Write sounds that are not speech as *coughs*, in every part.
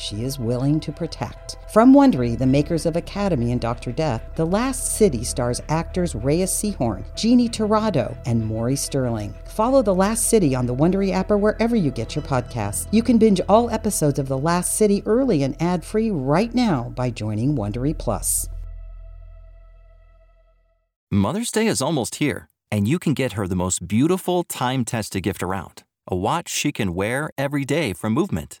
she is willing to protect. From Wondery, the makers of Academy and Dr. Death, The Last City stars actors Reyes Sehorn, Jeannie Torrado, and Maury Sterling. Follow The Last City on the Wondery app or wherever you get your podcasts. You can binge all episodes of The Last City early and ad-free right now by joining Wondery Plus. Mother's Day is almost here, and you can get her the most beautiful time-tested gift around. A watch she can wear every day from Movement.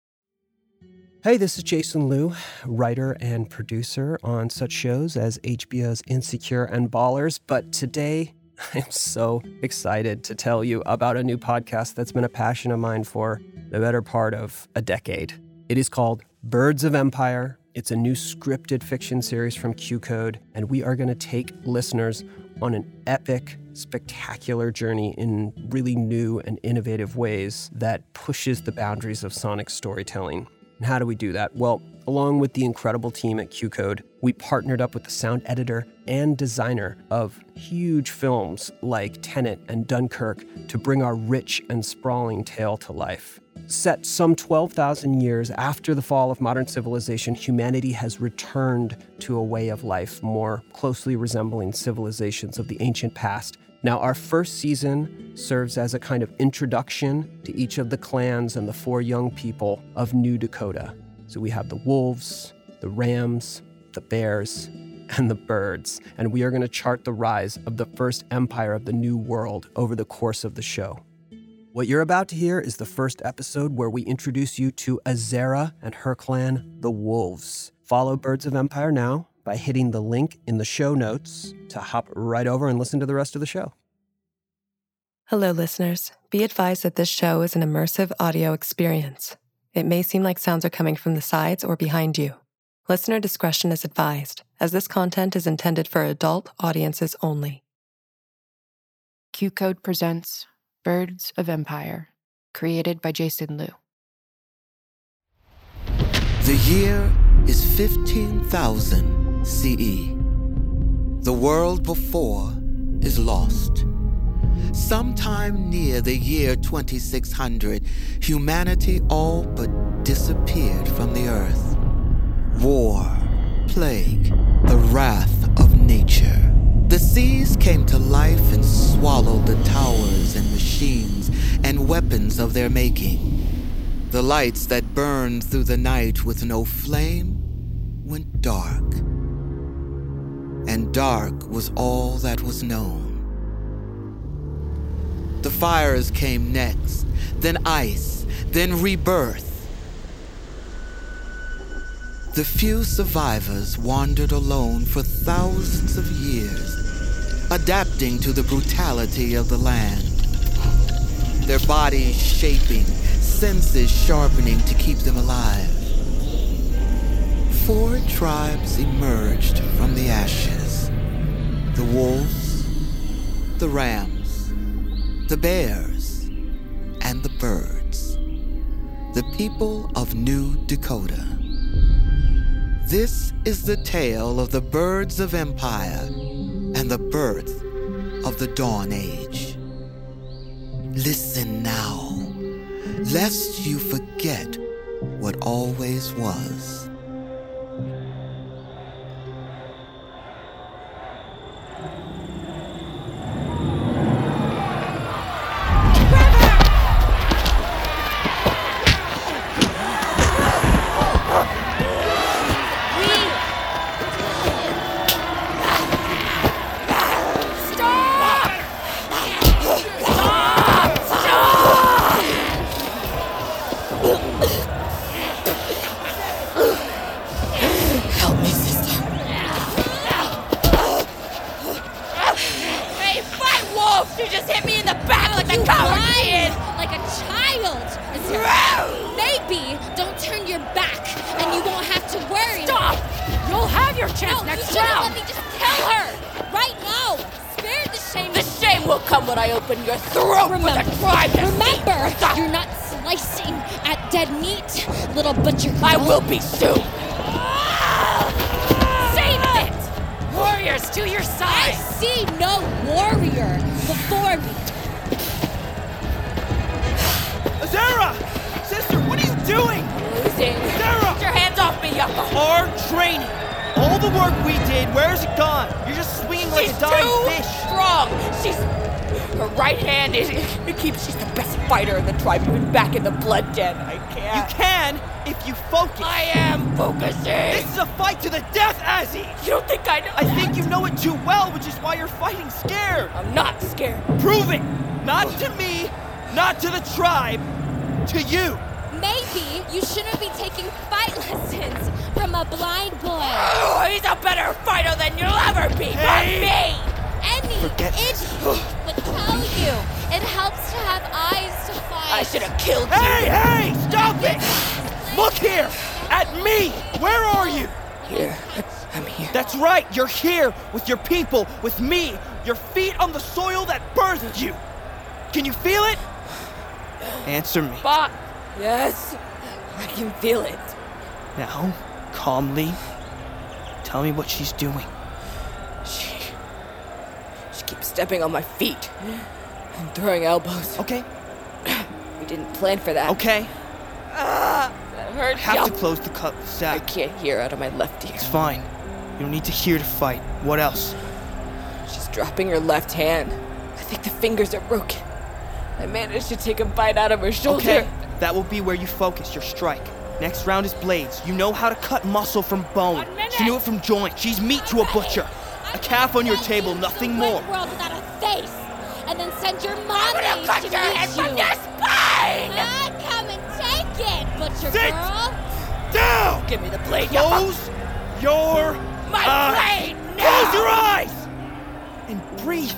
Hey, this is Jason Lew, writer and producer on such shows as HBO's Insecure and Ballers. But today, *laughs* I'm so excited to tell you about a new podcast that's been a passion of mine for the better part of a decade. It is called Birds of Empire. It's a new scripted fiction series from QCODE, and we are going to take listeners on an epic, spectacular journey in really new and innovative ways that pushes the boundaries of sonic storytelling. And how do we do that? Well, along with the incredible team at QCODE, we partnered up with the sound editor and designer of huge films like Tenet and Dunkirk to bring our rich and sprawling tale to life. Set some 12,000 years after the fall of modern civilization, humanity has returned to a way of life more closely resembling civilizations of the ancient past now, our first season serves as a kind of introduction to each of the clans and the four young people of New Dakota. So we have the wolves, the rams, the bears, *laughs* and the birds, and we are going to chart the rise of the first empire of the New World over the course of the show. What you're about to hear is the first episode where we introduce you to Azera and her clan, the Wolves. Follow Birds of Empire now by hitting the link in the show notes to hop right over and listen to the rest of the show. Hello, listeners. Be advised that this show is an immersive audio experience. It may seem like sounds are coming from the sides or behind you. Listener discretion is advised, as this content is intended for adult audiences only. QCODE presents Birds of Empire, created by Jason Lew. The year is 15,000 CE. The world before is lost. Sometime near the year 2600, humanity all but disappeared from the earth. War, plague, the wrath of nature. The seas came to life and swallowed the towers and machines and weapons of their making. The lights that burned through the night with no flame went dark and dark was all that was known. The fires came next, then ice, then rebirth. The few survivors wandered alone for thousands of years, adapting to the brutality of the land. Their bodies shaping, senses sharpening to keep them alive four tribes emerged from the ashes the wolves, the rams, the bears, and the birds. The people of New Dakota. This is the tale of the birds of empire and the birth of the Dawn Age. Listen now, lest you forget what always was. You just hit me in the back like You a coward kid! like a child. Maybe don't turn your back, and you won't have to worry. Stop! You'll have your chance No, next you round! let me just kill her right now. Spare the shame. The shame will come when I open your throat Remember, with a remember, see. you're not slicing at dead meat, little butcher girl. I will be soon! Save it! Warriors to your side! I see no warrior before me. Azera! Sister, what are you doing? Losing! Sarah! Get your hands off me, Yucca! Our training! All the work we did, where's it gone? You're just swinging like She's a dying too fish. strong! She's... Her right hand is... It keeps... She's the best fighter in the tribe, even back in the blood den. I can't... You can if you focus. I am focusing! This is a fight to the death, Azzy! You don't think I know I think you know it too well, which is why you're fighting scared. I'm not scared. Prove it! Not to me, not to the tribe, to you. Maybe you shouldn't be taking fight *laughs* lessons from a blind boy. Oh, he's a better fighter than you'll ever be! Hey! Not me! Any Forget idiot would tell you it helps to have eyes to fight. I should have killed you! Hey, hey, stop it! Look here, at me. Where are you? Here. I'm here. That's right, you're here with your people, with me, your feet on the soil that birthed you. Can you feel it? Answer me. But... Yes. I can feel it. Now, calmly, tell me what she's doing. She... She keeps stepping on my feet. And throwing elbows. Okay, We didn't plan for that. okay. That hurt. I have to close the cup I can't hear out of my left ear. It's fine. You don't need to hear to fight. What else? She's dropping her left hand. I think the fingers are broken. I managed to take a bite out of her shoulder. Okay, that will be where you focus your strike. Next round is blades. You know how to cut muscle from bone. One. She knew it from joint. She's meat to a butcher. A calf on your table, nothing more. World without a face, and then send your mom gonna cut meet your head you. Butcher Sit girl. Down! Give me the blade. Close your My eyes. blade, Close your eyes! And breathe.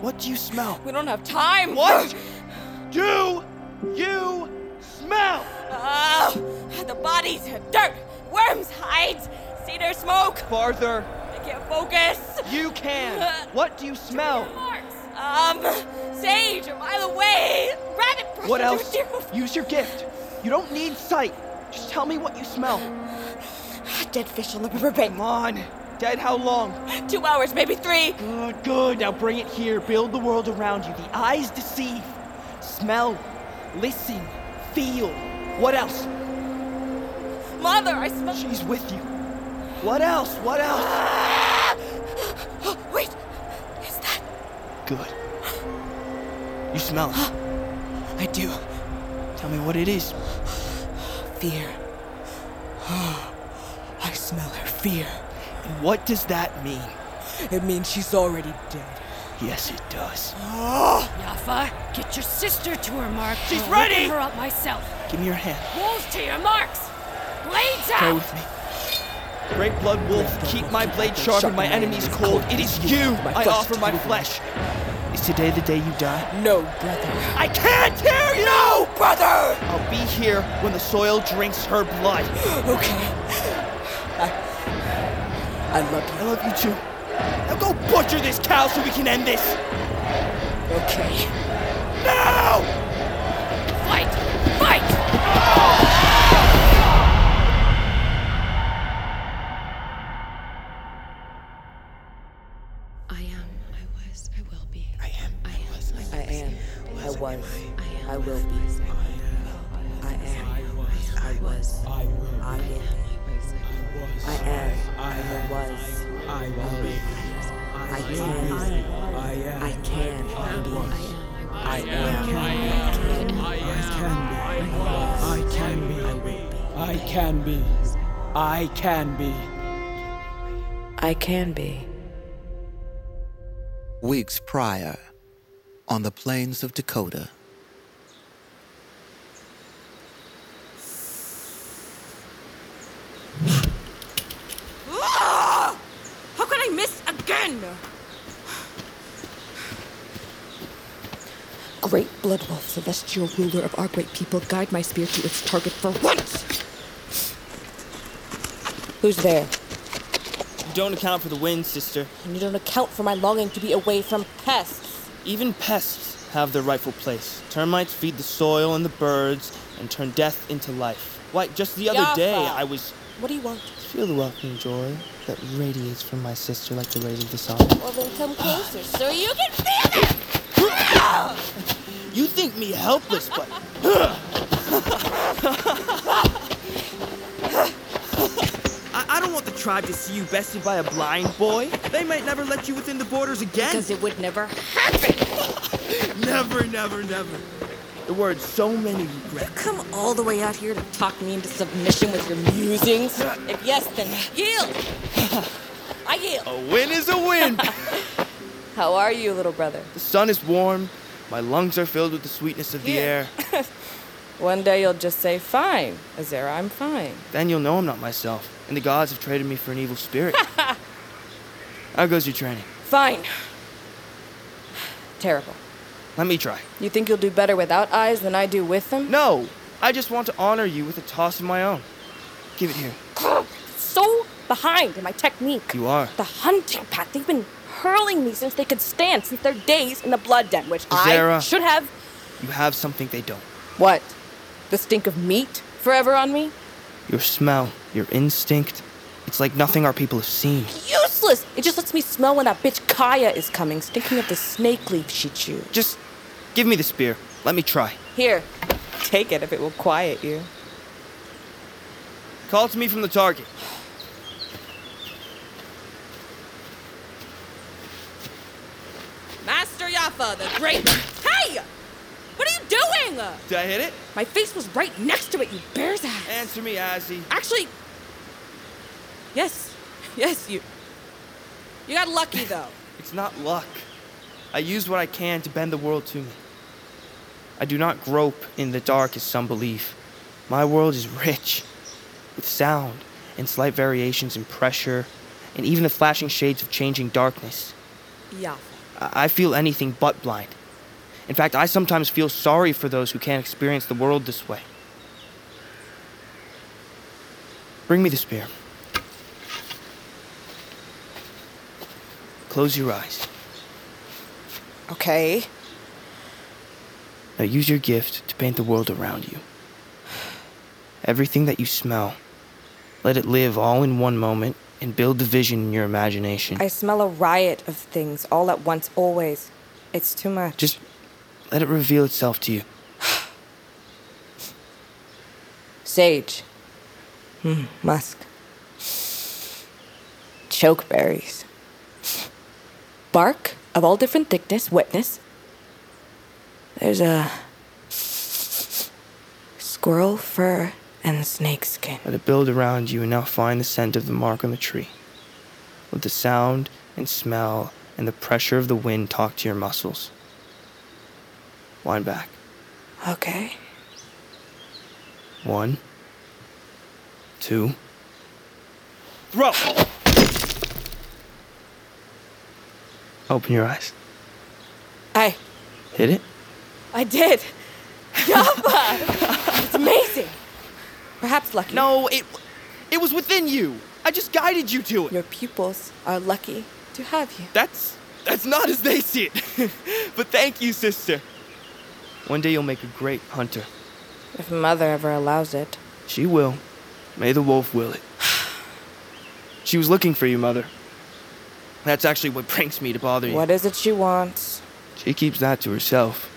What do you smell? We don't have time. What do you smell? Oh, the bodies, dirt, worms, hides, cedar smoke. Farther. I can't focus. You can. What do you smell? Um, sage a mile away. Rabbit. What else? Use your gift. You don't need sight. Just tell me what you smell. Dead fish on the riverbank. Come on. Dead how long? Two hours, maybe three. Good, good. Now bring it here. Build the world around you. The eyes deceive. Smell. Listen. Feel. What else? Mother, I smell. She's with you. What else? What else? *gasps* Wait? Good. You smell it. *gasps* I do. Tell me what it is. Fear. *gasps* I smell her fear. And what does that mean? It means she's already dead. Yes, it does. *gasps* Yafa, get your sister to her mark. She's I'll ready! Her up myself. Give me your hand. Wolves to your marks. Blades Go out. with me. Great Blood Wolf, keep my blade sharp and my enemies cold. It is you I offer my flesh. Is today the day you die? No, brother. I can't hear you! No, brother! I'll be here when the soil drinks her blood. *gasps* Okay. I. I love you. I love you too. Now go butcher this cow so we can end this. Okay. Now! Can be. I can be. Weeks prior, on the plains of Dakota, Ah! How could I miss again? Great blood wolf, celestial ruler of our great people, guide my spear to its target for once. Who's there? You don't account for the wind, sister. And you don't account for my longing to be away from pests. Even pests have their rightful place. Termites feed the soil and the birds and turn death into life. Why, just the other day I was. What do you want? Feel the welcoming joy that radiates from my sister like the rays of the sun. Well, then come closer so you can feel it! You think me helpless, but. *laughs* *laughs* Don't want the tribe to see you bested by a blind boy. They might never let you within the borders again. Because it would never happen. *laughs* Never, never, never. The word so many regrets. Come all the way out here to talk me into submission with your musings? *laughs* If yes, then yield! I yield. A win is a win. *laughs* How are you, little brother? the sun is warm. My lungs are filled with the sweetness of the air. One day you'll just say, fine. Azera, I'm fine. Then you'll know I'm not myself, and the gods have traded me for an evil spirit. *laughs* How goes your training? Fine. Terrible. Let me try. You think you'll do better without eyes than I do with them? No, I just want to honor you with a toss of my own. Give it here. So behind in my technique. You are. The hunting pack, they've been hurling me since they could stand, since their days in the blood den, which I should have. You have something they don't. What? The stink of meat forever on me? Your smell, your instinct. It's like nothing our people have seen. Useless! It just lets me smell when that bitch Kaya is coming, stinking of the snake leaf she chewed. Just give me the spear. Let me try. Here, take it if it will quiet you. Call to me from the target. Master Yafa, the great. Hey! What are you doing? Did I hit it? My face was right next to it, you bear's ass. Answer me, Azzy. Actually, yes, yes, you. You got lucky though. *laughs* It's not luck. I use what I can to bend the world to me. I do not grope in the dark as some believe. My world is rich with sound and slight variations in pressure and even the flashing shades of changing darkness. I I feel anything but blind. In fact, I sometimes feel sorry for those who can't experience the world this way. Bring me the spear. Close your eyes. Okay. Now use your gift to paint the world around you. Everything that you smell, let it live all in one moment and build the vision in your imagination. I smell a riot of things all at once, always. It's too much. Just let it reveal itself to you. *sighs* Sage. Hmm, musk. Chokeberries. Bark of all different thickness, wetness. There's a squirrel fur and snake skin. Let it build around you and now find the scent of the mark on the tree. Let the sound and smell and the pressure of the wind talk to your muscles. Wind back. Okay. One, two, throw! Open your eyes. I Hit it? I did. *laughs* Yafa! it's amazing. Perhaps lucky. No, it it was within you. I just guided you to it. Your pupils are lucky to have you. That's that's not as they see it. *laughs* but thank you, sister. One day you'll make a great hunter. If mother ever allows it. She will. May the wolf will it. *sighs* She was looking for you, mother. That's actually what brings me to bother you. What is it she wants? She keeps that to herself.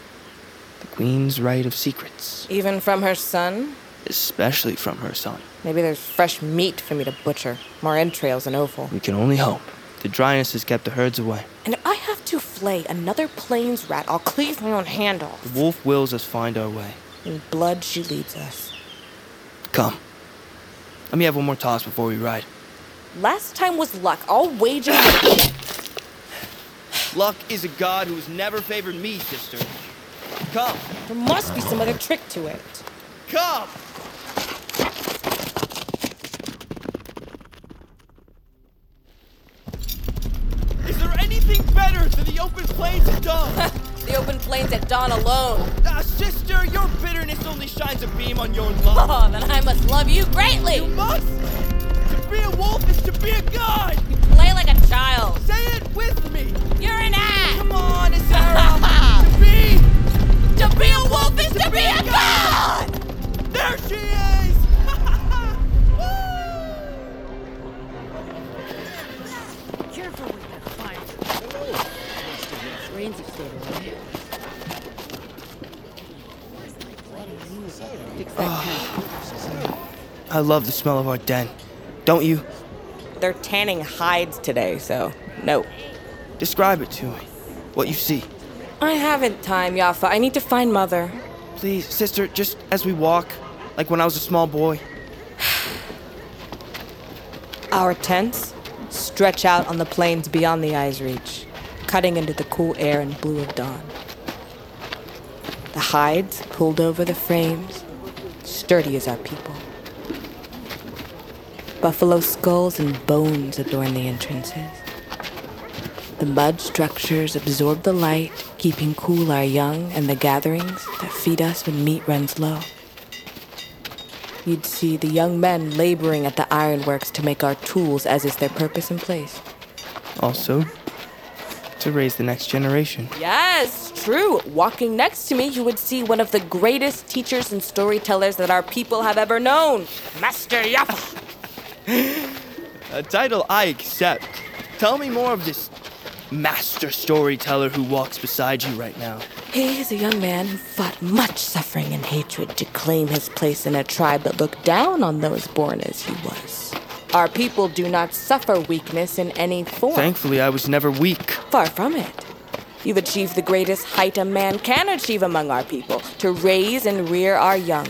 The queen's right of secrets, Even from her son? especially from her son. Maybe there's fresh meat for me to butcher. More entrails and offal. We can only hope. The dryness has kept the herds away. And if I have to flay another plains rat, I'll cleave my own hand off. The wolf wills us find our way. In blood she leads us. Come. Let me have one more toss before we ride. Last time was luck. I'll wager. *coughs* Luck is a god who has never favored me, sister. Come. there must be some other trick to it. Come! Is there than the open plains of dawn? *laughs* The open plains at dawn alone. ah, sister, your bitterness only shines a beam on your love. Oh, then I must love you greatly. You must! To be a wolf is to be a god! You play like a child. Say it with me! You're an ass. Come on, Sarah! *laughs* to be! To be a wolf is to be a god. There she is! Rain's stayed away. Fix that tent. I love the smell of our den. Don't you? They're tanning hides today, so no. Describe it to me. What you see. I haven't time, Yafa. I need to find mother. Please, sister, just as we walk, like when I was a small boy. *sighs* Our tents stretch out on the plains beyond the eye's reach, cutting into the cool air and blue of dawn. The hides pulled over the frames, sturdy as our people. Buffalo skulls and bones adorn the entrances. The mud structures absorb the light, keeping cool our young and the gatherings that feed us when meat runs low. You'd see the young men laboring at the ironworks to make our tools, as is their purpose and place. Also, to raise the next generation. Yes, true. Walking next to me, you would see one of the greatest teachers and storytellers that our people have ever known, Master Yafa. *laughs* A title I accept. Tell me more of this master storyteller who walks beside you right now. He is a young man who fought much suffering and hatred to claim his place in a tribe that looked down on those born as he was. Our people do not suffer weakness in any form. Thankfully, I was never weak. Far from it. You've achieved the greatest height a man can achieve among our people to raise and rear our young,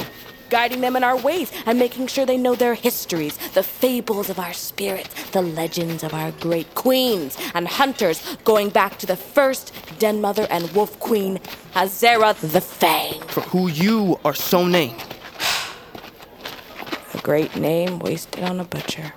guiding them in our ways and making sure they know their histories, the fables of our spirits, the legends of our great queens and hunters, going back to the first den mother and wolf queen, Azera the Fang. For who you are so named. Great name wasted on a butcher.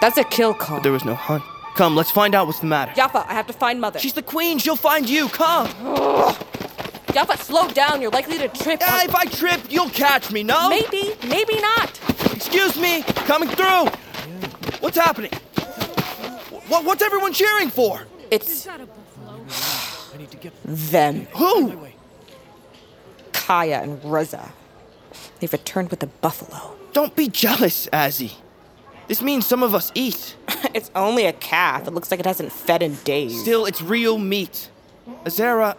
That's a kill call. There was no hunt. Come, let's find out what's the matter. Yafa, I have to find mother. She's the queen. She'll find you. Come. *gasps* Yafa, slow down. You're likely to trip. Ah, on- if I trip, you'll catch me. No. Maybe, maybe not. Excuse me. Coming through. What's happening? What, what's everyone cheering for? It's *sighs* them. Who? Kaya and Reza. They've returned with a buffalo. Don't be jealous, Azzy. This means some of us eat. *laughs* it's only a calf. It looks like it hasn't fed in days. Still, it's real meat. Azera,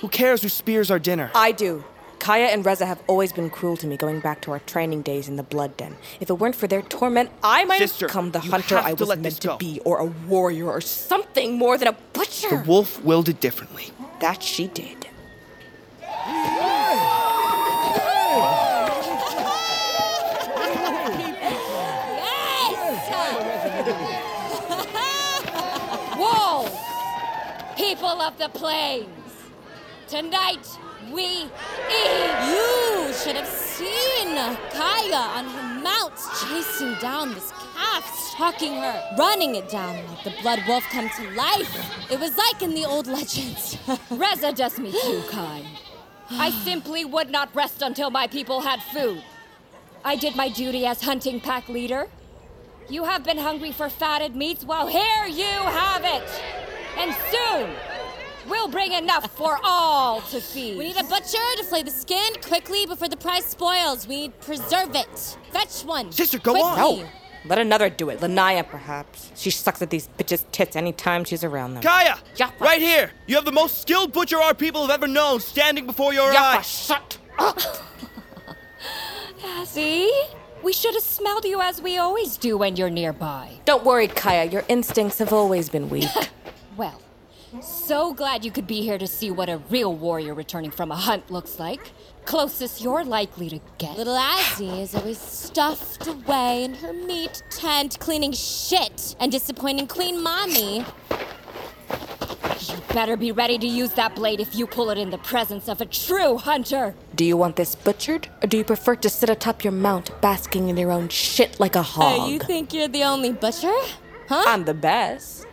who cares who spears our dinner? I do. Kaya and Reza have always been cruel to me going back to our training days in the Blood Den. If it weren't for their torment, I might Sister, have become the hunter I was meant to be, or a warrior, or something more than a butcher. The wolf willed it differently. That she did. *laughs* *laughs* Wolves! People of the plains! Tonight we eat! You should have seen Kaya on her mount chasing down this calf, stalking her, running it down like the blood wolf come to life. It was like in the old legends. *laughs* Reza does me too kind. I *sighs* simply would not rest until my people had food. I did my duty as hunting pack leader. You have been hungry for fatted meats, well, here you have it! And soon, we'll bring enough for all to feed. We need a butcher to flay the skin quickly before the price spoils. We need preserve it. Fetch one. Sister, go quickly. on. Let another do it. Lanaya, perhaps. She sucks at these bitches' tits anytime she's around them. Kaya! Yafa. Right here! You have the most skilled butcher our people have ever known standing before your Yafa, eyes! shut up! *laughs* See? We should have smelled you as we always do when you're nearby. Don't worry, Kaya. Your instincts have always been weak. *laughs* Well, so glad you could be here to see what a real warrior returning from a hunt looks like. Closest you're likely to get. Little Azzy is always stuffed away in her meat tent, cleaning shit and disappointing Queen Mommy. You better be ready to use that blade if you pull it in the presence of a true hunter. do you want this butchered, or do you prefer to sit atop your mount, basking in your own shit like a hog? Oh, you think you're the only butcher? Huh? I'm the best.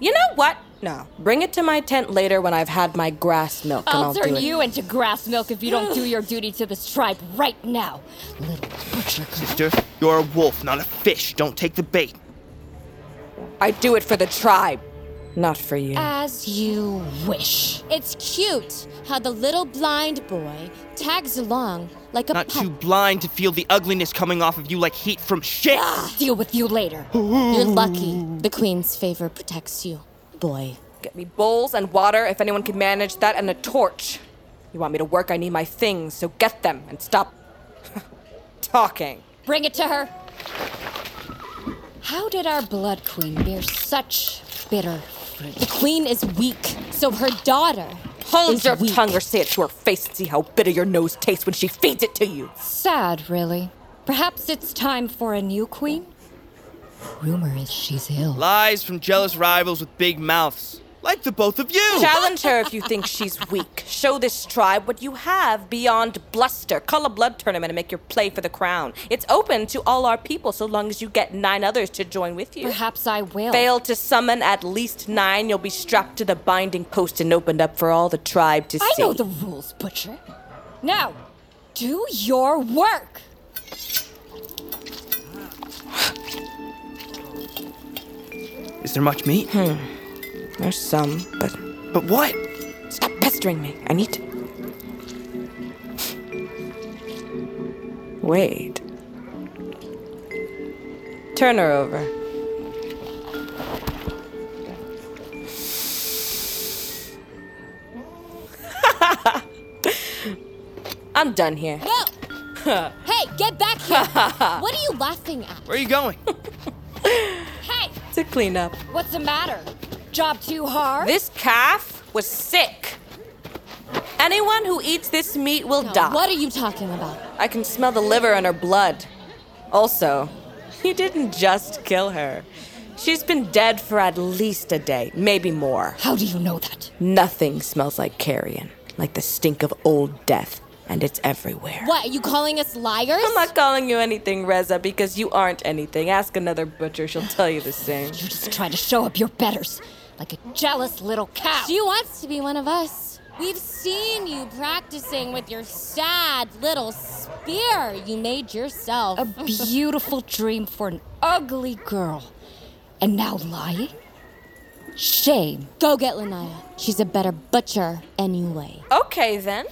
You know what? No. Bring it to my tent later when I've had my grass milk, and I'll, I'll turn do it. you into grass milk if you don't do your duty to this tribe right now. Little butcher. Sister, you're a wolf, not a fish. Don't take the bait. I do it for the tribe, not for you. As you wish. It's cute how the little blind boy tags along like a Not pup. too blind to feel the ugliness coming off of you like heat from shit. Ah, deal with you later. You're lucky the queen's favor protects you, boy. Get me bowls and water if anyone can manage that, and a torch. You want me to work? I need my things, so get them and stop *laughs* talking. Bring it to her. How did our blood queen bear such bitter fruit? The queen is weak, so her daughter Hold is your weak. tongue or say it to her face and see how bitter your nose tastes when she feeds it to you. Sad, really. Perhaps it's time for a new queen? Rumor is she's ill. Lies from jealous rivals with big mouths. Like the both of you! Challenge her if you think she's weak. Show this tribe what you have beyond bluster. Call a blood tournament and make your play for the crown. It's open to all our people so long as you get nine others to join with you. Perhaps I will. Fail to summon at least nine, you'll be strapped to the binding post and opened up for all the tribe to I see. I know the rules, Butcher. Now, do your work. Is there much meat? Hmm. There's some, but But what? stop pestering me. I need to. Wait. Turn her over. *laughs* I'm done here. No! *laughs* hey, get back here! *laughs* what are you laughing at? Where are you going? Hey, To clean up. what's the matter? Job too hard? This calf was sick. Anyone who eats this meat will die. What are you talking about? I can smell the liver in her blood. Also, you didn't just kill her. She's been dead for at least a day, maybe more. How do you know that? Nothing smells like carrion, like the stink of old death, and it's everywhere. What, are you calling us liars? I'm not calling you anything, Reza, because you aren't anything. Ask another butcher, she'll tell you the same. You're just trying to show up your betters, like a jealous little cow. She wants to be one of us. We've seen you practicing with your sad little spear you made yourself. A beautiful dream for an ugly girl. And now lying? Shame. Go get Lanaya. She's a better butcher anyway. Okay, then.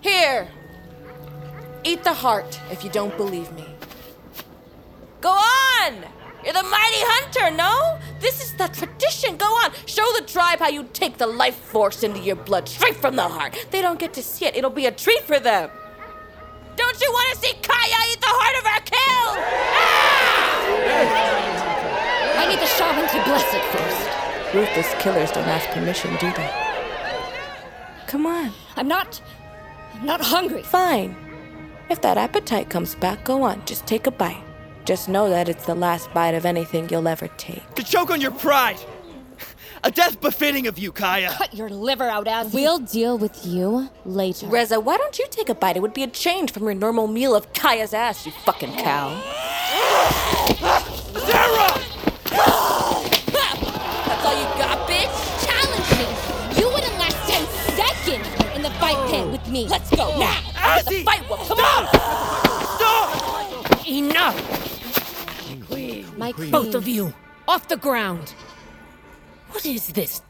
Here. Eat the heart if you don't believe me. Go on! You're the mighty hunter, no? This is the tradition. Go on. Show the tribe how you take the life force into your blood straight from the heart. They don't get to see it. It'll be a treat for them. Don't you want to see Kaya eat the heart of our kill? Ah! I need the shaman to bless it first. Ruthless killers don't ask permission, do they? Come on. I'm not. I'm not hungry. Fine. If that appetite comes back, go on. Just take a bite. Just know that it's the last bite of anything you'll ever take. To choke on your pride! A death befitting of you, Kaya! Cut your liver out, as We'll deal with you later. Reza, why don't you take a bite? It would be a change from your normal meal of Kaya's ass, you fucking cow. Sarah! That's all you got, bitch? Challenge me! You wouldn't last 10 seconds in the fight pit oh. with me. Let's go oh. now. It's Azzy! a fight wolf. Come on. Stop! Enough! My queen. Both of you, off the ground! What is this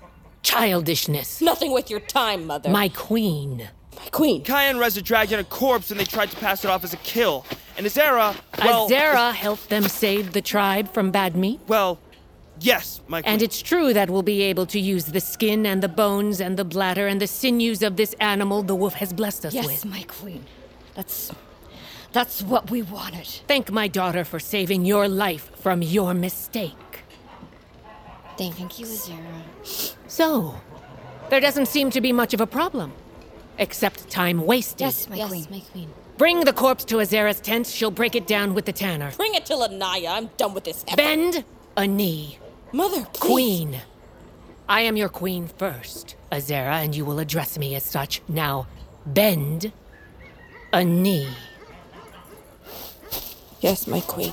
childishness? Nothing with your time, mother. My queen. My Queen. Kaya and Reza dragged in a corpse and they tried to pass it off as a kill. And Azera, well. Azera helped them save the tribe from bad meat? Well, yes, my queen. And it's true that we'll be able to use the skin and the bones and the bladder and the sinews of this animal the wolf has blessed us yes, with. my queen. That's. That's what we wanted. Thank my daughter for saving your life from your mistake. Thank you, Azera. So, there doesn't seem to be much of a problem. Except time wasted. Yes, my yes, queen. my queen. Bring the corpse to Azera's tent. She'll break it down with the tanner. Bring it to Lanaya. I'm done with this. effort. Bend a knee. Mother, please. Queen. I am your queen first, Azera, and you will address me as such. Now, bend a knee. Yes, my queen.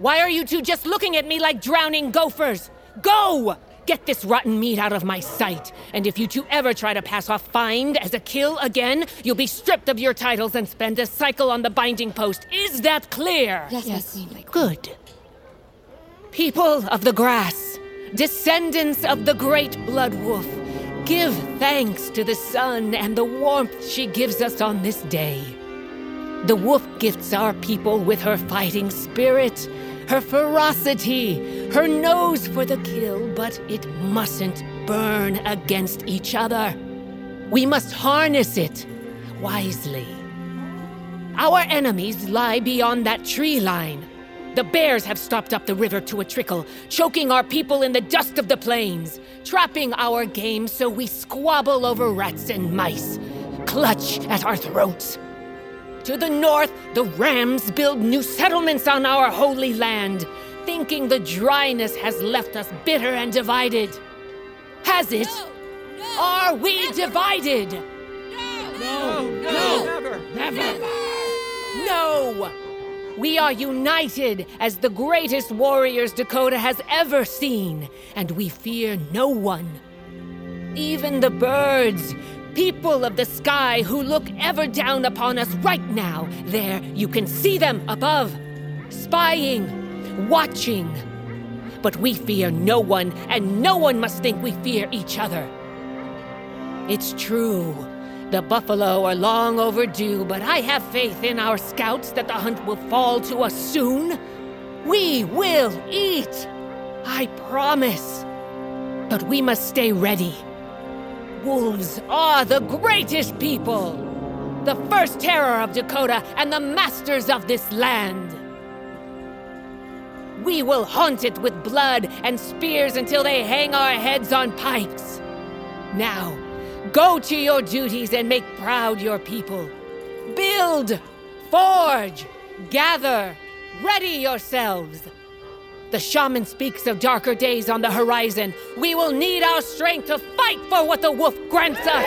Why are you two just looking at me like drowning gophers? Go! Get this rotten meat out of my sight. And if you two ever try to pass off find as a kill again, you'll be stripped of your titles and spend a cycle on the binding post. Is that clear? Yes, yes. my queen. Good. People of the grass, descendants of the great blood wolf, give thanks to the sun and the warmth she gives us on this day. The wolf gifts our people with her fighting spirit, her ferocity, her nose for the kill, but it mustn't burn against each other. We must harness it wisely. Our enemies lie beyond that tree line. The bears have stopped up the river to a trickle, choking our people in the dust of the plains, trapping our game so we squabble over rats and mice, clutch at our throats. To the north, the rams build new settlements on our holy land, thinking the dryness has left us bitter and divided. Has it? Are we divided? No, no, no! never, Never. No! We are united as the greatest warriors Dakota has ever seen, and we fear no one. Even the birds, people of the sky who look ever down upon us right now, there you can see them above, spying, watching. But we fear no one, and no one must think we fear each other. It's true. The buffalo are long overdue, but I have faith in our scouts that the hunt will fall to us soon. We will eat. I promise. But we must stay ready. Wolves are the greatest people, the first terror of Dakota and the masters of this land. We will haunt it with blood and spears until they hang our heads on pikes. Now, go to your duties and make proud your people. Build, forge, gather, ready yourselves. The shaman speaks of darker days on the horizon. We will need our strength to fight for what the wolf grants us.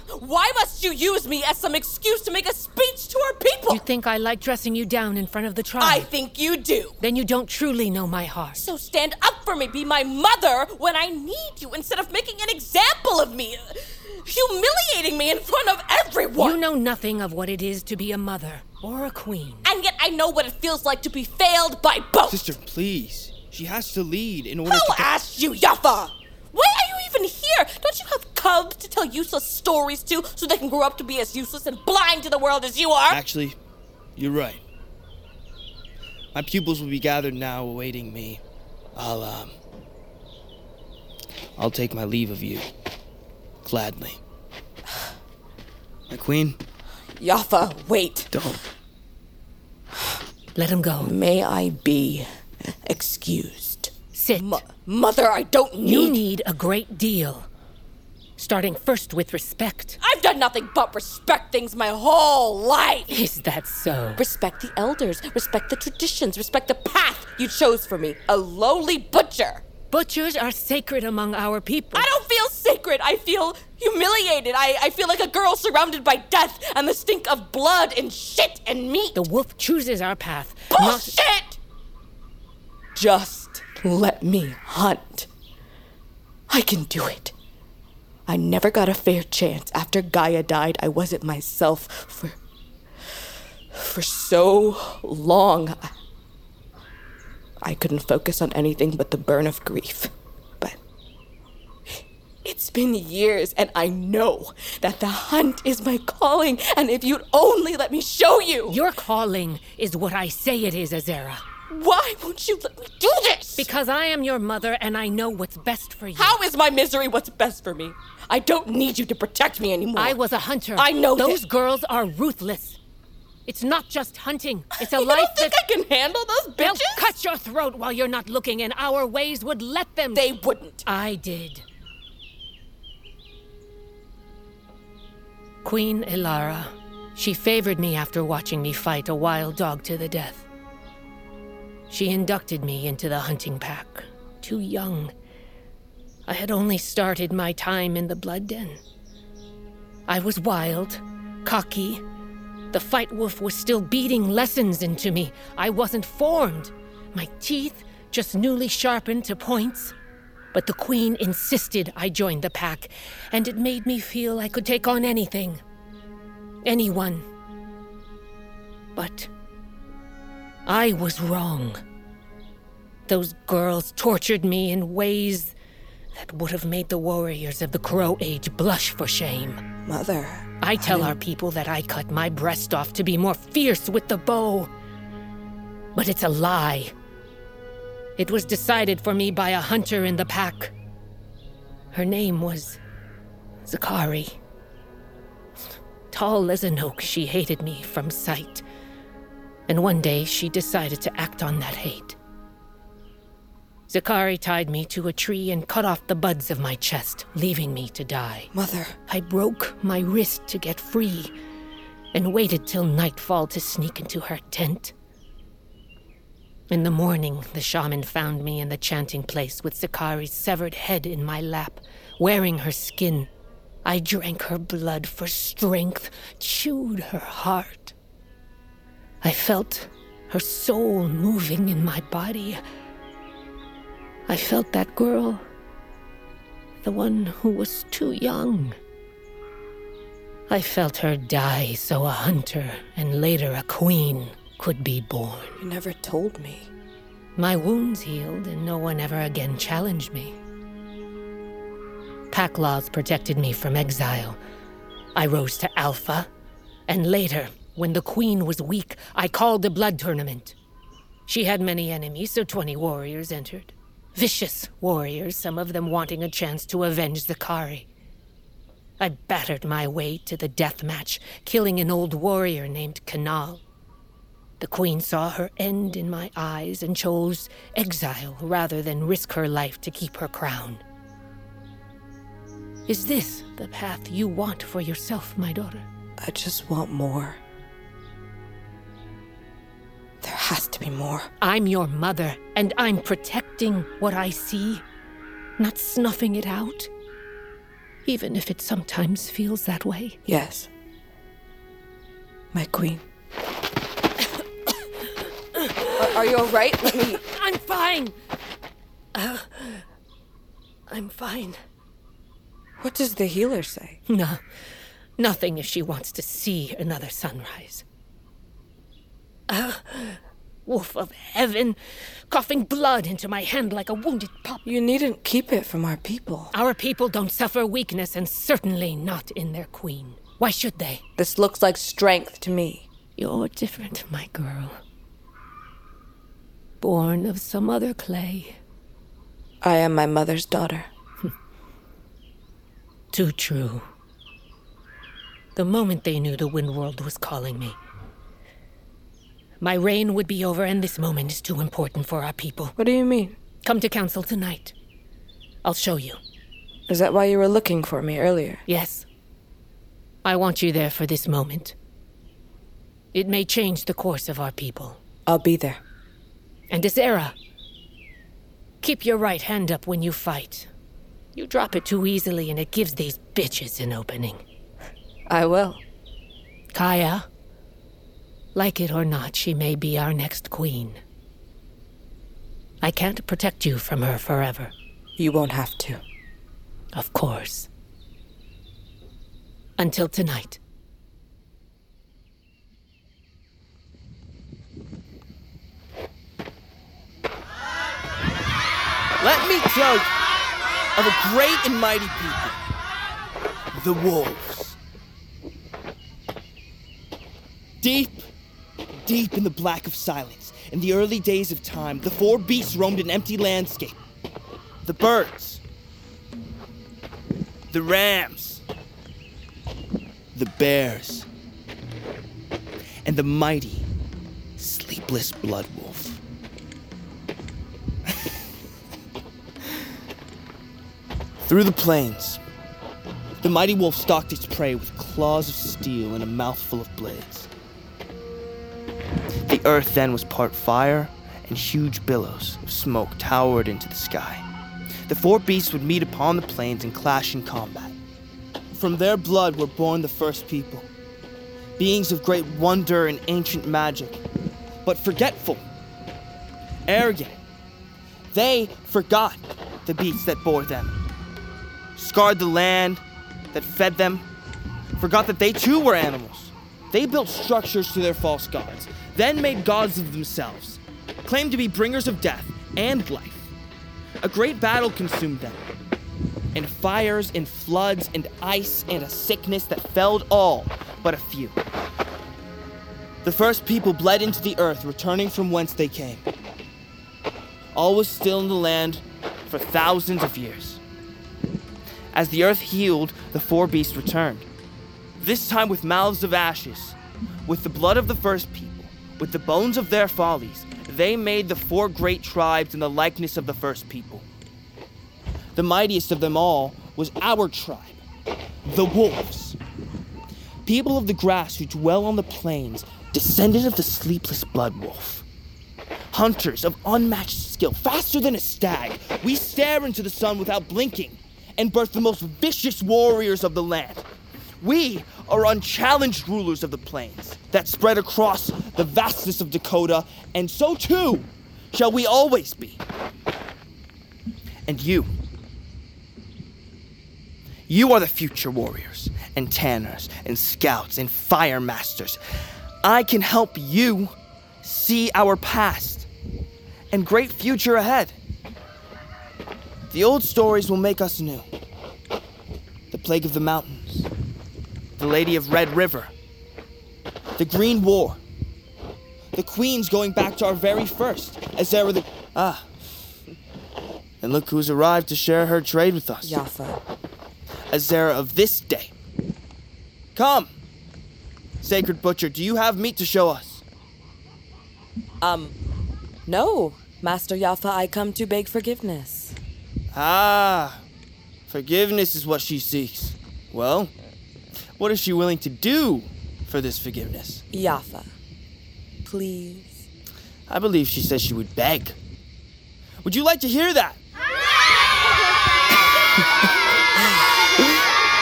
Why must you use me as some excuse to make a speech to our people? You think I like dressing you down in front of the tribe? I think you do. Then you don't truly know my heart. So stand up for me, be my mother when I need you, instead of making an example of me, humiliating me in front of everyone. You know nothing of what it is to be a mother or a queen. And yet I know what it feels like to be failed by both. Sister, please. She has to lead in order Who to. get- asked you, Yafa? Why are you even here? Don't you have cubs to tell useless stories to so they can grow up to be as useless and blind to the world as you are? Actually, you're right. My pupils will be gathered now awaiting me. I'll, um. I'll take my leave of you. Gladly. My queen? Yafa, wait. Don't. Let him go. May I be excused? Sit. M- Mother, I don't need. You need a great deal. Starting first with respect. I've done nothing but respect things my whole life. Is that so? Respect the elders, respect the traditions, respect the path you chose for me. A lowly butcher. Butchers are sacred among our people. I don't feel sacred. I feel humiliated. I, I feel like a girl surrounded by death and the stink of blood and shit and meat. The wolf chooses our path. Bullshit! Not... Just let me hunt. I can do it. I never got a fair chance. After Gaia died, I wasn't myself for. for so long. I, I couldn't focus on anything but the burn of grief. But. It's been years, and I know that the hunt is my calling, and if you'd only let me show you! Your calling is what I say it is, Azera. Why won't you let me do this? Because I am your mother and I know what's best for you. How is my misery what's best for me? I don't need you to protect me anymore. I was a hunter. I know Those that. girls are ruthless. It's not just hunting. It's a you life don't think that I can handle those They'll bitches? cut your throat while you're not looking, and our ways would let them. They wouldn't. I did. Queen Ilara. She favored me after watching me fight a wild dog to the death. She inducted me into the hunting pack. Too young. I had only started my time in the blood den. I was wild, cocky. The fight wolf was still beating lessons into me. I wasn't formed. My teeth just newly sharpened to points. But the queen insisted I join the pack, and it made me feel I could take on anything. Anyone. But I was wrong. Those girls tortured me in ways that would have made the warriors of the Crow Age blush for shame. Mother. I tell our people that I cut my breast off to be more fierce with the bow. But it's a lie. It was decided for me by a hunter in the pack. Her name was Zakari. Tall as an oak, she hated me from sight. And one day she decided to act on that hate. Zakari tied me to a tree and cut off the buds of my chest, leaving me to die. Mother. I broke my wrist to get free and waited till nightfall to sneak into her tent. In the morning, the shaman found me in the chanting place with Zakari's severed head in my lap, wearing her skin. I drank her blood for strength, chewed her heart. I felt her soul moving in my body. I felt that girl, the one who was too young. I felt her die so a hunter and later a queen could be born. You never told me. My wounds healed and no one ever again challenged me. Pack laws protected me from exile. I rose to Alpha, and later, when the queen was weak, I called a blood tournament. She had many enemies, so 20 warriors entered. Vicious warriors, some of them wanting a chance to avenge Zakari. I battered my way to the death match, killing an old warrior named Kanal. The queen saw her end in my eyes and chose exile rather than risk her life to keep her crown. Is this the path you want for yourself, my daughter? I just want more. There has to be more. I'm your mother, and I'm protecting what I see, not snuffing it out. Even if it sometimes feels that way. Yes. My queen. are, *coughs* are, you alright? Let me. I'm fine! Uh, I'm fine. What does the healer say? No, nothing if she wants to see another sunrise. Uh, *laughs* wolf of heaven, coughing blood into my hand like a wounded pup. You needn't keep it from our people. Our people don't suffer weakness, and certainly not in their queen. Why should they? This looks like strength to me. You're different, my girl. Born of some other clay. I am my mother's daughter. *laughs* Too true. The moment they knew the Wind World was calling me, my reign would be over, and this moment is too important for our people. What do you mean? Come to council tonight. I'll show you. Is that why you were looking for me earlier? Yes. I want you there for this moment. It may change the course of our people. I'll be there. And Azera, keep your right hand up when you fight. You drop it too easily and it gives these bitches an opening. I will. Kaya, like it or not, she may be our next queen. I can't protect you from her forever. You won't have to. Of course. Until tonight. Let me tell you of a great and mighty people the wolves. Deep, deep in the black of silence, in the early days of time, the four beasts roamed an empty landscape. The birds, the rams, the bears, and the mighty, sleepless blood wolf. *laughs* Through the plains, the mighty wolf stalked its prey with claws of steel and a mouthful of blades. The earth then was part fire, and huge billows of smoke towered into the sky. The four beasts would meet upon the plains and clash in combat. From their blood were born the first people, beings of great wonder and ancient magic, but forgetful, arrogant. They forgot the beasts that bore them scarred the land that fed them, forgot that they too were animals. They built structures to their false gods, then made gods of themselves, claimed to be bringers of death and life. A great battle consumed them, and fires and floods and ice and a sickness that felled all but a few. The first people bled into the earth, returning from whence they came. All was still in the land for thousands of years. As the earth healed, the four beasts returned. This time with mouths of ashes, with the blood of the first people, with the bones of their follies, they made the four great tribes in the likeness of the first people. The mightiest of them all was our tribe, the wolves. People of the grass who dwell on the plains, descended of the sleepless blood wolf. Hunters of unmatched skill, faster than a stag, we stare into the sun without blinking and birth the most vicious warriors of the land. We are unchallenged rulers of the plains that spread across the vastness of Dakota, and so too shall we always be. And you, you are the future warriors, and tanners, and scouts, and fire masters. I can help you see our past and great future ahead. The old stories will make us new. The Plague of the Mountains, the Lady of Red River, the Green War, the Queens going back to our very first, as there were the. Ah. And look who's arrived to share her trade with us. Yafa. Azera of this day. Come! Sacred Butcher, do you have meat to show us? Um, no, Master Yafa, I come to beg forgiveness. Ah, forgiveness is what she seeks. Well, what is she willing to do for this forgiveness? Yafa, please. I believe she said she would beg. Would you like to hear that? *laughs*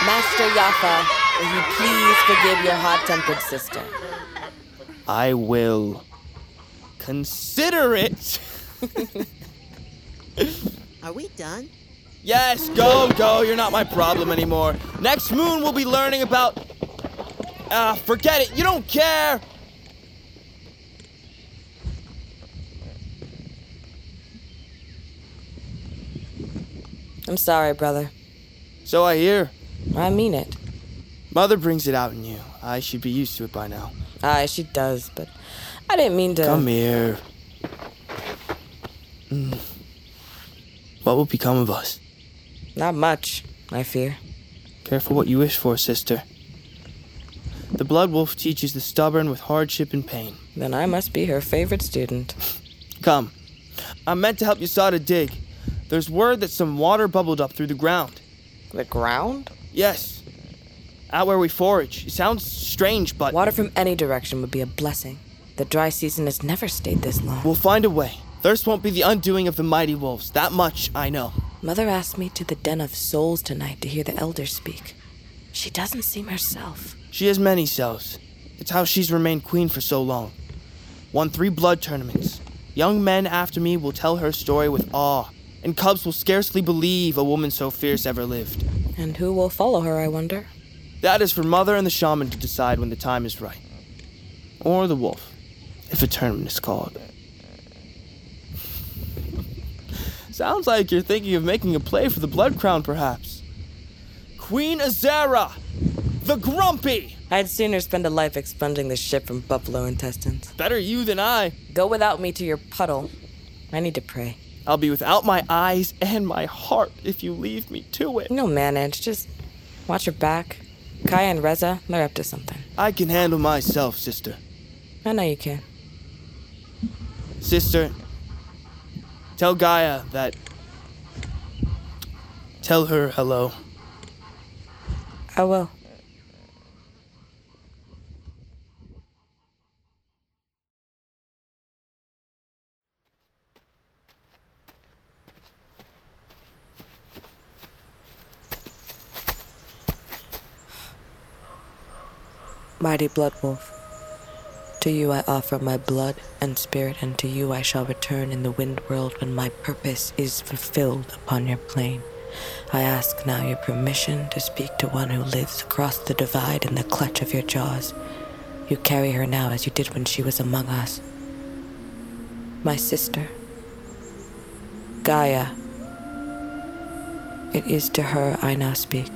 Master Yafa, will you please forgive your hot tempered sister? I will consider it. *laughs* Are we done? Yes, go, go. You're not my problem anymore. Next moon, we'll be learning about. Ah, forget it. You don't care. I'm sorry, brother. So I hear. I mean it. Mother brings it out in you. I should be used to it by now. Aye, she does, but I didn't mean to. Come here. Mm. What will become of us? Not much, I fear. Careful what you wish for, sister. The Blood Wolf teaches the stubborn with hardship and pain. Then I must be her favorite student. *laughs* Come. I'm meant to help Yasada dig. There's word that some water bubbled up through the ground. The ground? Yes. Out where we forage. It sounds strange, but. Water from any direction would be a blessing. The dry season has never stayed this long. We'll find a way. Thirst won't be the undoing of the mighty wolves. That much I know. Mother asked me to the Den of Souls tonight to hear the elders speak. She doesn't seem herself. She has many selves. It's how she's remained queen for so long. Won three blood tournaments. Young men after me will tell her story with awe, and cubs will scarcely believe a woman so fierce ever lived. And who will follow her, I wonder? That is for Mother and the shaman to decide when the time is right. Or the wolf, if a tournament is called. Sounds like you're thinking of making a play for the Blood Crown, perhaps. Queen Azera! The Grumpy! I'd sooner spend a life expunging the shit from buffalo intestines. Better you than I. Go without me to your puddle. I need to pray. I'll be without my eyes and my heart if you leave me to it. You'll manage. Just watch your back. Kaya and Reza, they're up to something. I can handle myself, sister. I know you can. Sister, tell Gaia that. Tell her hello. I will. Mighty Blood Wolf, to you I offer my blood and spirit, and to you I shall return in the wind world when my purpose is fulfilled upon your plane. I ask now your permission to speak to one who lives across the divide in the clutch of your jaws. You carry her now as you did when she was among us. My sister, Gaia. It is to her I now speak.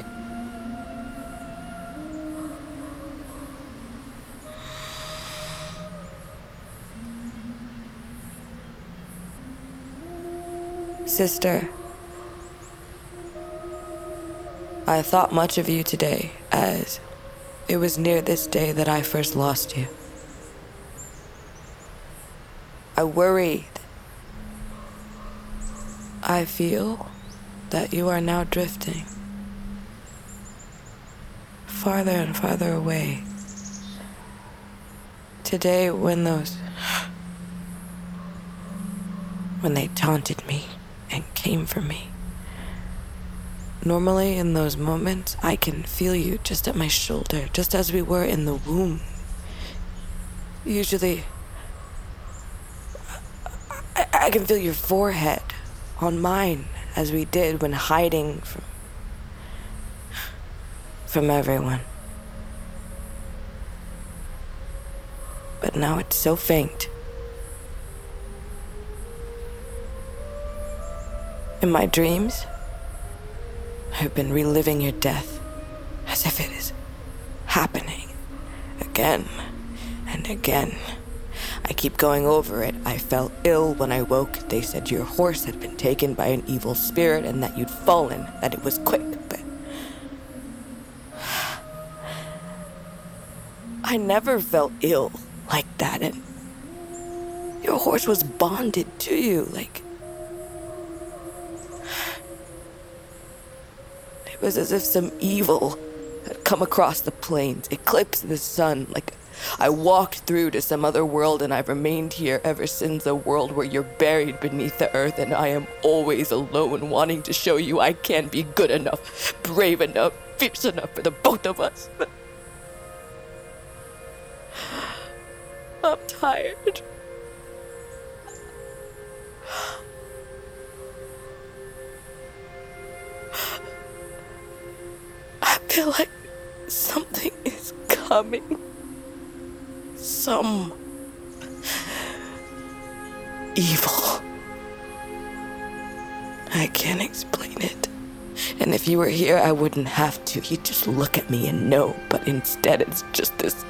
Sister, I thought much of you today, as it was near this day that I first lost you. I worried. I feel that you are now drifting farther and farther away. Today, when those. when they taunted came for me. Normally, in those moments, I can feel you just at my shoulder, just as we were in the womb. Usually, I, I can feel your forehead on mine, as we did when hiding from. from everyone. But now it's so faint. In my dreams, I've been reliving your death as if it is happening again and again. I keep going over it. I felt ill when I woke. They said your horse had been taken by an evil spirit and that you'd fallen, that it was quick, but. I never felt ill like that, and. Your horse was bonded to you, like. Was as if some evil had come across the plains, eclipsed the sun, like I walked through to some other world and I've remained here ever since a world where you're buried beneath the earth and I am always alone, wanting to show you I can be good enough, brave enough, fierce enough for the both of us. *laughs* I'm tired. Feel like something is coming. Some evil. I can't explain it. And if you were here, I wouldn't have to. You'd just look at me and know. But instead, it's just this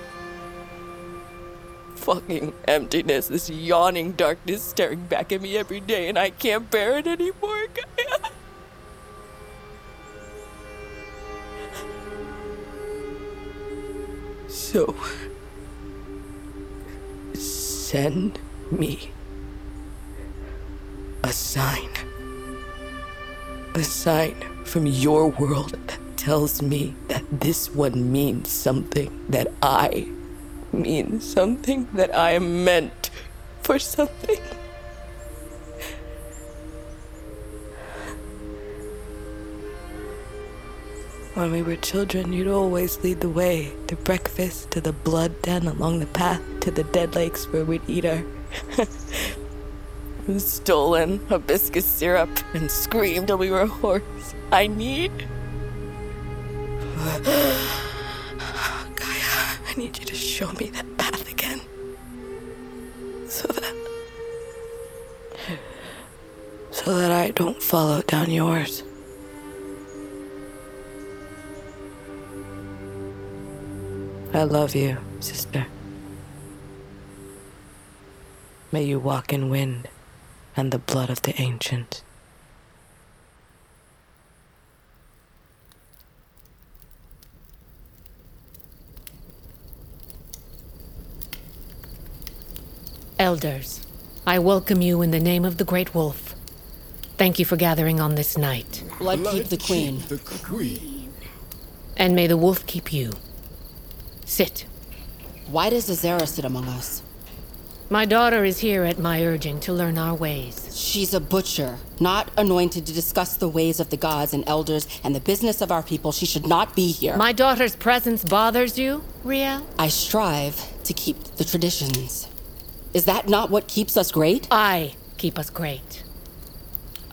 fucking emptiness, this yawning darkness staring back at me every day, and I can't bear it anymore, So, send me a sign. A sign from your world that tells me that this one means something, that I mean something, that I am meant for something. When we were children, you'd always lead the way to breakfast, to the blood den along the path, to the dead lakes where we'd eat our *laughs* stolen hibiscus syrup and scream till we were hoarse. I need. *sighs* Gaia, I need you to show me that path again. So that. So that I don't follow down yours. I love you, sister. May you walk in wind and the blood of the ancients. Elders, I welcome you in the name of the Great Wolf. Thank you for gathering on this night. Blood, Blood keep the queen. Keep the queen. And may the wolf keep you. Sit. Why does Azera sit among us? My daughter is here at my urging to learn our ways. She's a butcher, not anointed to discuss the ways of the gods and elders and the business of our people. She should not be here. My daughter's presence bothers you, Riel? I strive to keep the traditions. Is that not what keeps us great? I keep us great.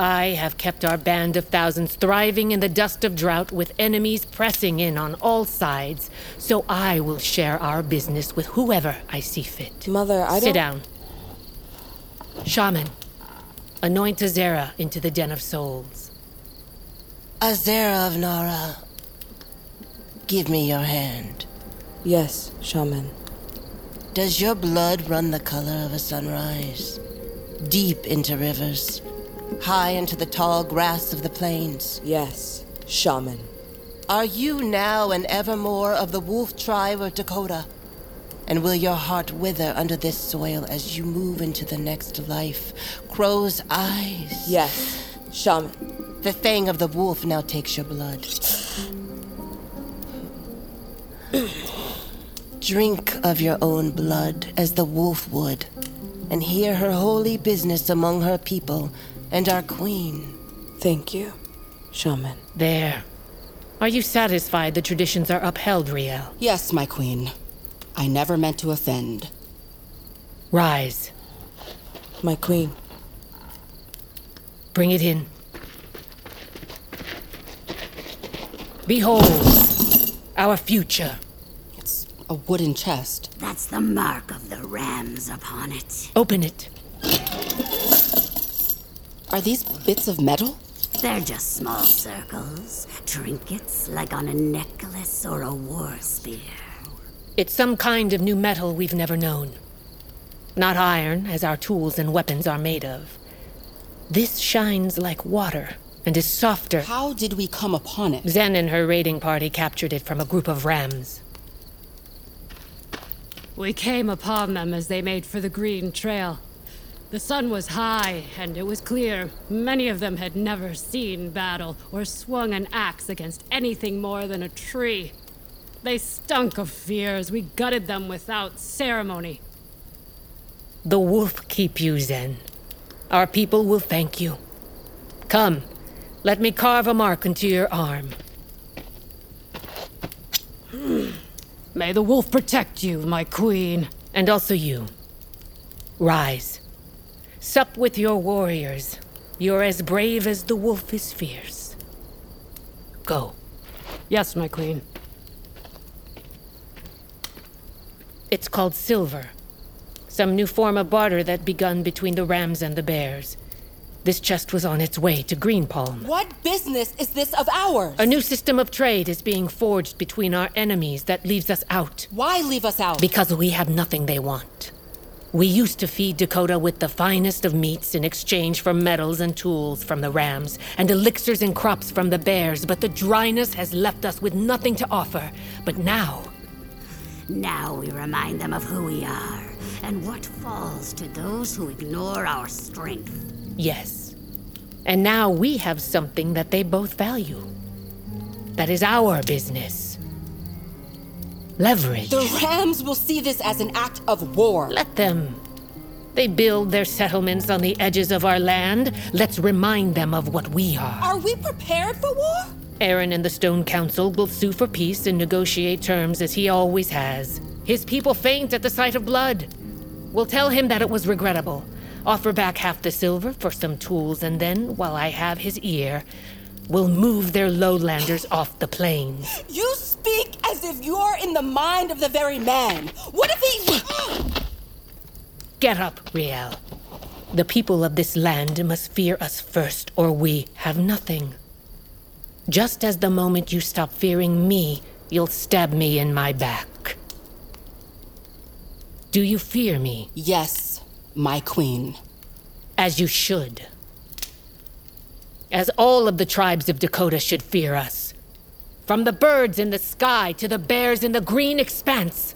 I have kept our band of thousands thriving in the dust of drought with enemies pressing in on all sides, so I will share our business with whoever I see fit. Mother, I Sit don't... Sit down. Shaman, anoint Azera into the Den of Souls. Azera of Nara, give me your hand. Yes, Shaman. Does your blood run the color of a sunrise? Deep into rivers? High into the tall grass of the plains. Yes, shaman. Are you now and evermore of the wolf tribe of Dakota? And will your heart wither under this soil as you move into the next life? Crow's eyes. Yes, shaman. The fang of the wolf now takes your blood. Drink of your own blood as the wolf would, and hear her holy business among her people and our queen. Thank you, shaman. There. Are you satisfied the traditions are upheld, Riel? Yes, my queen. I never meant to offend. Rise. My queen. Bring it in. Behold, our future. It's a wooden chest. That's the mark of the rams upon it. Open it. Are these bits of metal? They're just small circles, trinkets like on a necklace or a war spear. It's some kind of new metal we've never known. Not iron, as our tools and weapons are made of. This shines like water and is softer. How did we come upon it? Zen and her raiding party captured it from a group of rams. We came upon them as they made for the Green Trail. The sun was high, and it was clear many of them had never seen battle or swung an axe against anything more than a tree. They stunk of fear as we gutted them without ceremony. The wolf keep you, Zen. Our people will thank you. Come, let me carve a mark into your arm. May the wolf protect you, my queen. And also you. Rise. Sup with your warriors. You're as brave as the wolf is fierce. Go. Yes, my queen. It's called silver. Some new form of barter that begun between the rams and the bears. This chest was on its way to Greenpalm. What business is this of ours? A new system of trade is being forged between our enemies that leaves us out. Why leave us out? Because we have nothing they want. We used to feed Dakota with the finest of meats in exchange for metals and tools from the rams, and elixirs and crops from the bears, but the dryness has left us with nothing to offer. But now. Now we remind them of who we are and what falls to those who ignore our strength. Yes. And now we have something that they both value. That is our business. Leverage. The Rams will see this as an act of war. Let them. They build their settlements on the edges of our land. Let's remind them of what we are. Are we prepared for war? Aaron and the Stone Council will sue for peace and negotiate terms as he always has. His people faint at the sight of blood. We'll tell him that it was regrettable. Offer back half the silver for some tools, and then, while I have his ear, we'll move their lowlanders off the plains. You speak as if you're in the mind of the very man. What if he. Get up, Riel. The people of this land must fear us first, or we have nothing. Just as the moment you stop fearing me, you'll stab me in my back. Do you fear me? Yes, my queen. As you should. As all of the tribes of Dakota should fear us. From the birds in the sky to the bears in the green expanse.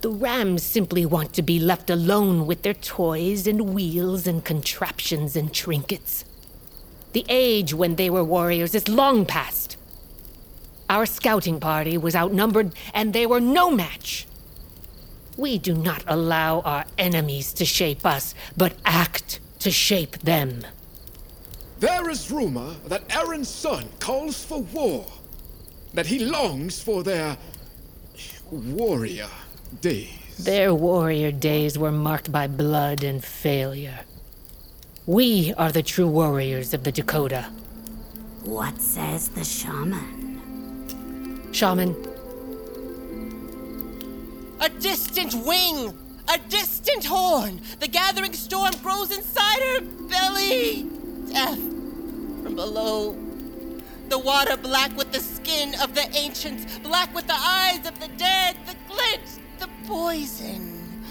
The rams simply want to be left alone with their toys and wheels and contraptions and trinkets. The age when they were warriors is long past. Our scouting party was outnumbered, and they were no match. We do not allow our enemies to shape us, but act to shape them. There is rumor that Aaron's son calls for war, that he longs for their warrior days. Their warrior days were marked by blood and failure. We are the true warriors of the Dakota. What says the shaman? Shaman. A distant wing! A distant horn! The gathering storm grows inside her belly! Death from below. The water black with the skin of the ancients, black with the eyes of the dead, the glint, the poison.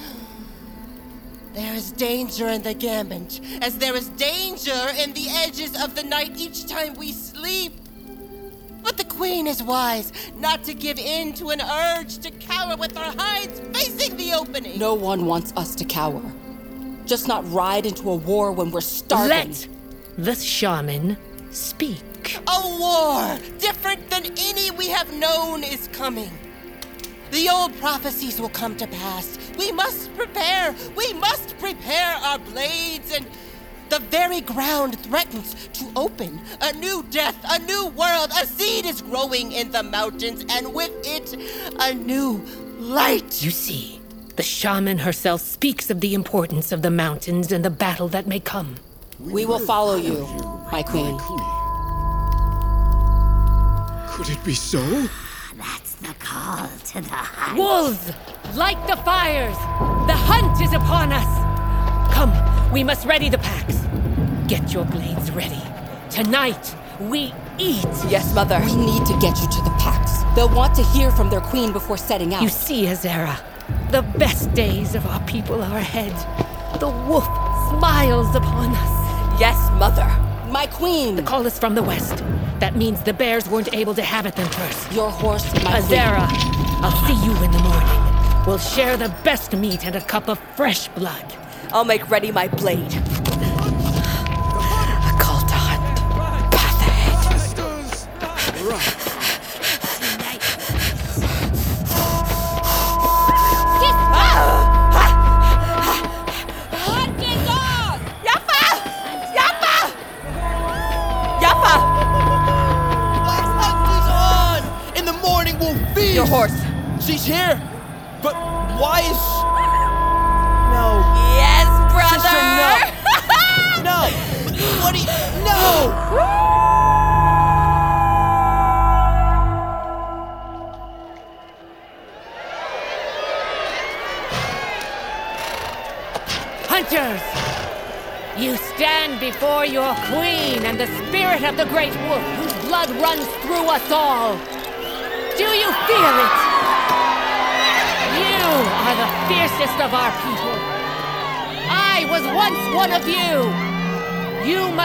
There is danger in the gambit, as there is danger in the edges of the night each time we sleep. But the queen is wise not to give in to an urge to cower with our hides facing the opening. No one wants us to cower. Just not ride into a war when we're starving. Let the shaman speak. A war different than any we have known is coming. The old prophecies will come to pass. We must prepare. We must prepare our blades and. The very ground threatens to open. A new death, a new world. A seed is growing in the mountains, and with it, a new light. You see, the shaman herself speaks of the importance of the mountains and the battle that may come. We will follow you, my queen. Could it be so? Ah, that's the call to the hunt. Wolves! Light the fires! The hunt is upon us! Come, we must ready the packs. Get your blades ready. Tonight, we eat. Yes, Mother. We need to get you to the packs. They'll want to hear from their queen before setting out. You see, Azera, the best days of our people are ahead. The wolf smiles upon us. Mother. My queen. The call is from the west. That means the bears weren't able to habit them first. Your horse, my Azera, queen. I'll see you in the morning. We'll share the best meat and a cup of fresh blood. I'll make ready my blade.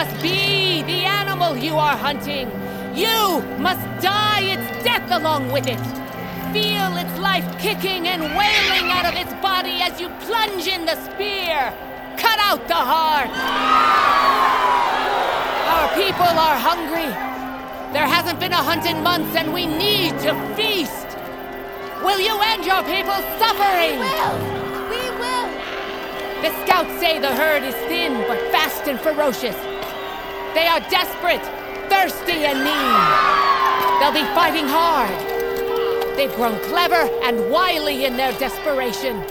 Must be the animal you are hunting. You must die its death along with it. feel its life kicking and wailing out of its body as you plunge in the spear. Cut out the heart. Our people are hungry. There hasn't been a hunt in months, and we need to feast. Will you end your people's suffering? We will. We will. The scouts say the herd is thin, but fast and ferocious. They are desperate, thirsty, and mean. They'll be fighting hard. They've grown clever and wily in their desperation.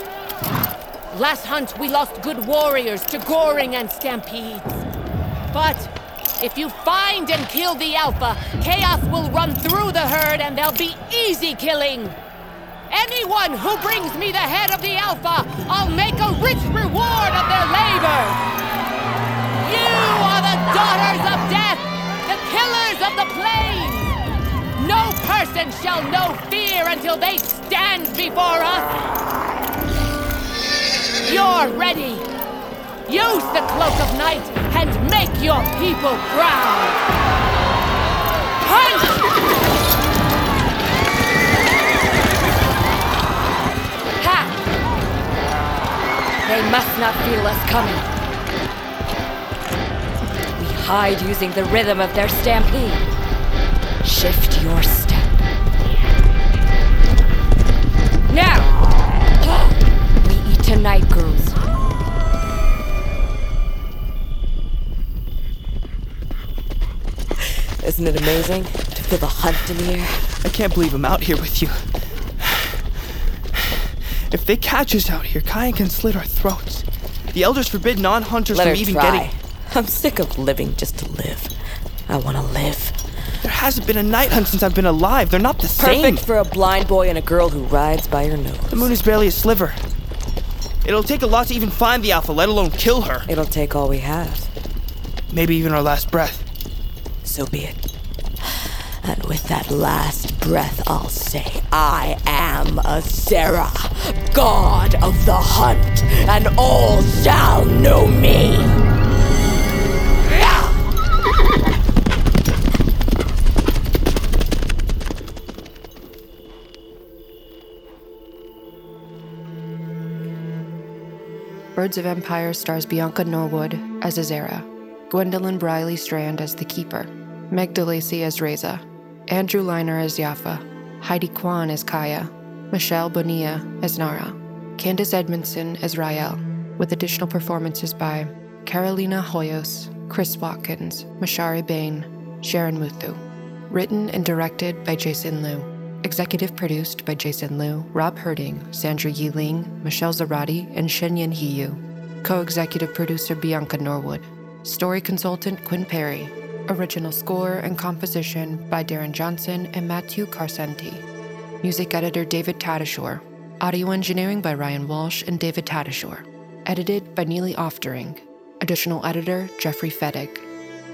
Last hunt, we lost good warriors to goring and stampedes. But if you find and kill the Alpha, chaos will run through the herd and there'll be easy killing. Anyone who brings me the head of the Alpha, I'll make a rich reward of their labor. You daughters of death, the killers of the plains. No person shall know fear until they stand before us. You're ready. Use the cloak of night and make your people proud. Hunt! Ha! They must not feel us coming. We hide using the rhythm of their stampede. Shift your step. Now! We eat tonight, girls. Isn't it amazing to feel the hunt in the air? I can't believe I'm out here with you. If they catch us out here, Kyan can slit our throats. The elders forbid non-hunters Let from even try. getting. I'm sick of living just to live. I want to live. There hasn't been a night hunt since I've been alive. They're not the same. Perfect for a blind boy and a girl who rides by your nose. The moon is barely a sliver. It'll take a lot to even find the Alpha, let alone kill her. It'll take all we have. Maybe even our last breath. So be it. And with that last breath, I'll say, I am Azera, god of the hunt, and all shall know me. Birds of Empire stars Bianca Norwood as Azera, Gwendolyn Briley Strand as the Keeper, Meg DeLacy as Reza, Andrew Liner as Yafa, Heidi Kwan as Kaya, Michelle Bonilla as Nara, Candace Edmondson as Rael, with additional performances by Carolina Hoyos, Chris Watkins, Mashari Bain, Sharon Muthu. Written and directed by Jason Lew. Executive produced by Jason Lew, Rob Herting, Sandra Yee Ling, Michelle Zarati, and Shenyan Hiyu. Co executive producer Bianca Norwood. Story consultant Quinn Perry. Original score and composition by Darren Johnson and Matthew Carcenti. Music editor David Tadashore. Audio engineering by Ryan Walsh and David Tadashore. Edited by Neely Oftering. Additional editor Jeffrey Fedek.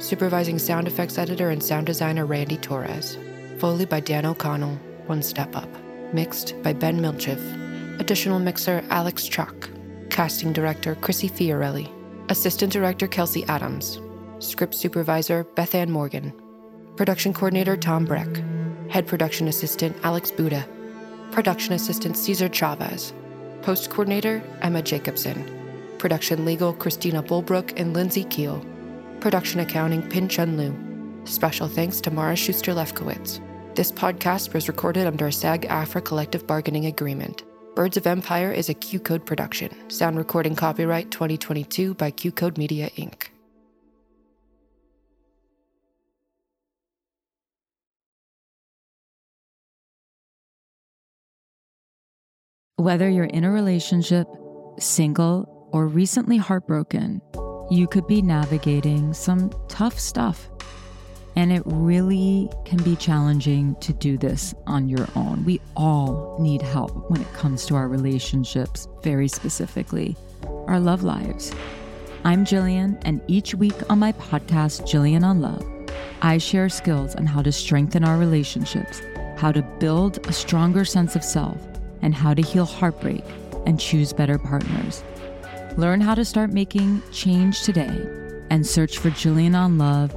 Supervising sound effects editor and sound designer Randy Torres. Foley by Dan O'Connell, One Step Up. Mixed by Ben Milchiff. Additional mixer Alex Chuck. Casting director Chrissy Fiorelli. Assistant director Kelsey Adams. Script supervisor Beth Ann Morgan. Production coordinator Tom Breck. Head production assistant Alex Buda. Production assistant Cesar Chavez. Post coordinator Emma Jacobson. Production legal Christina Bulbrook and Lindsay Keel. Production accounting Pin Chun Lu. Special thanks to Mara Schuster Lefkowitz. This podcast was recorded under a SAG-AFTRA collective bargaining agreement. Birds of Empire is a QCODE production. Sound recording copyright 2022 by QCODE Media Inc. Whether you're in a relationship, single, or recently heartbroken, you could be navigating some tough stuff. And it really can be challenging to do this on your own. We all need help when it comes to our relationships, very specifically, our love lives. I'm Jillian, and each week on my podcast, Jillian on Love, I share skills on how to strengthen our relationships, how to build a stronger sense of self, and how to heal heartbreak and choose better partners. Learn how to start making change today and search for Jillian on Love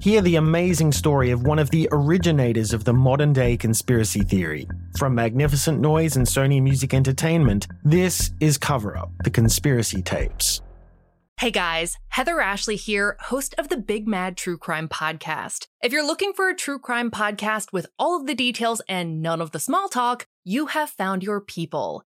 Hear the amazing story of one of the originators of the modern day conspiracy theory. From Magnificent Noise and Sony Music Entertainment, this is Cover Up The Conspiracy Tapes. Hey guys, Heather Ashley here, host of the Big Mad True Crime Podcast. If you're looking for a true crime podcast with all of the details and none of the small talk, you have found your people.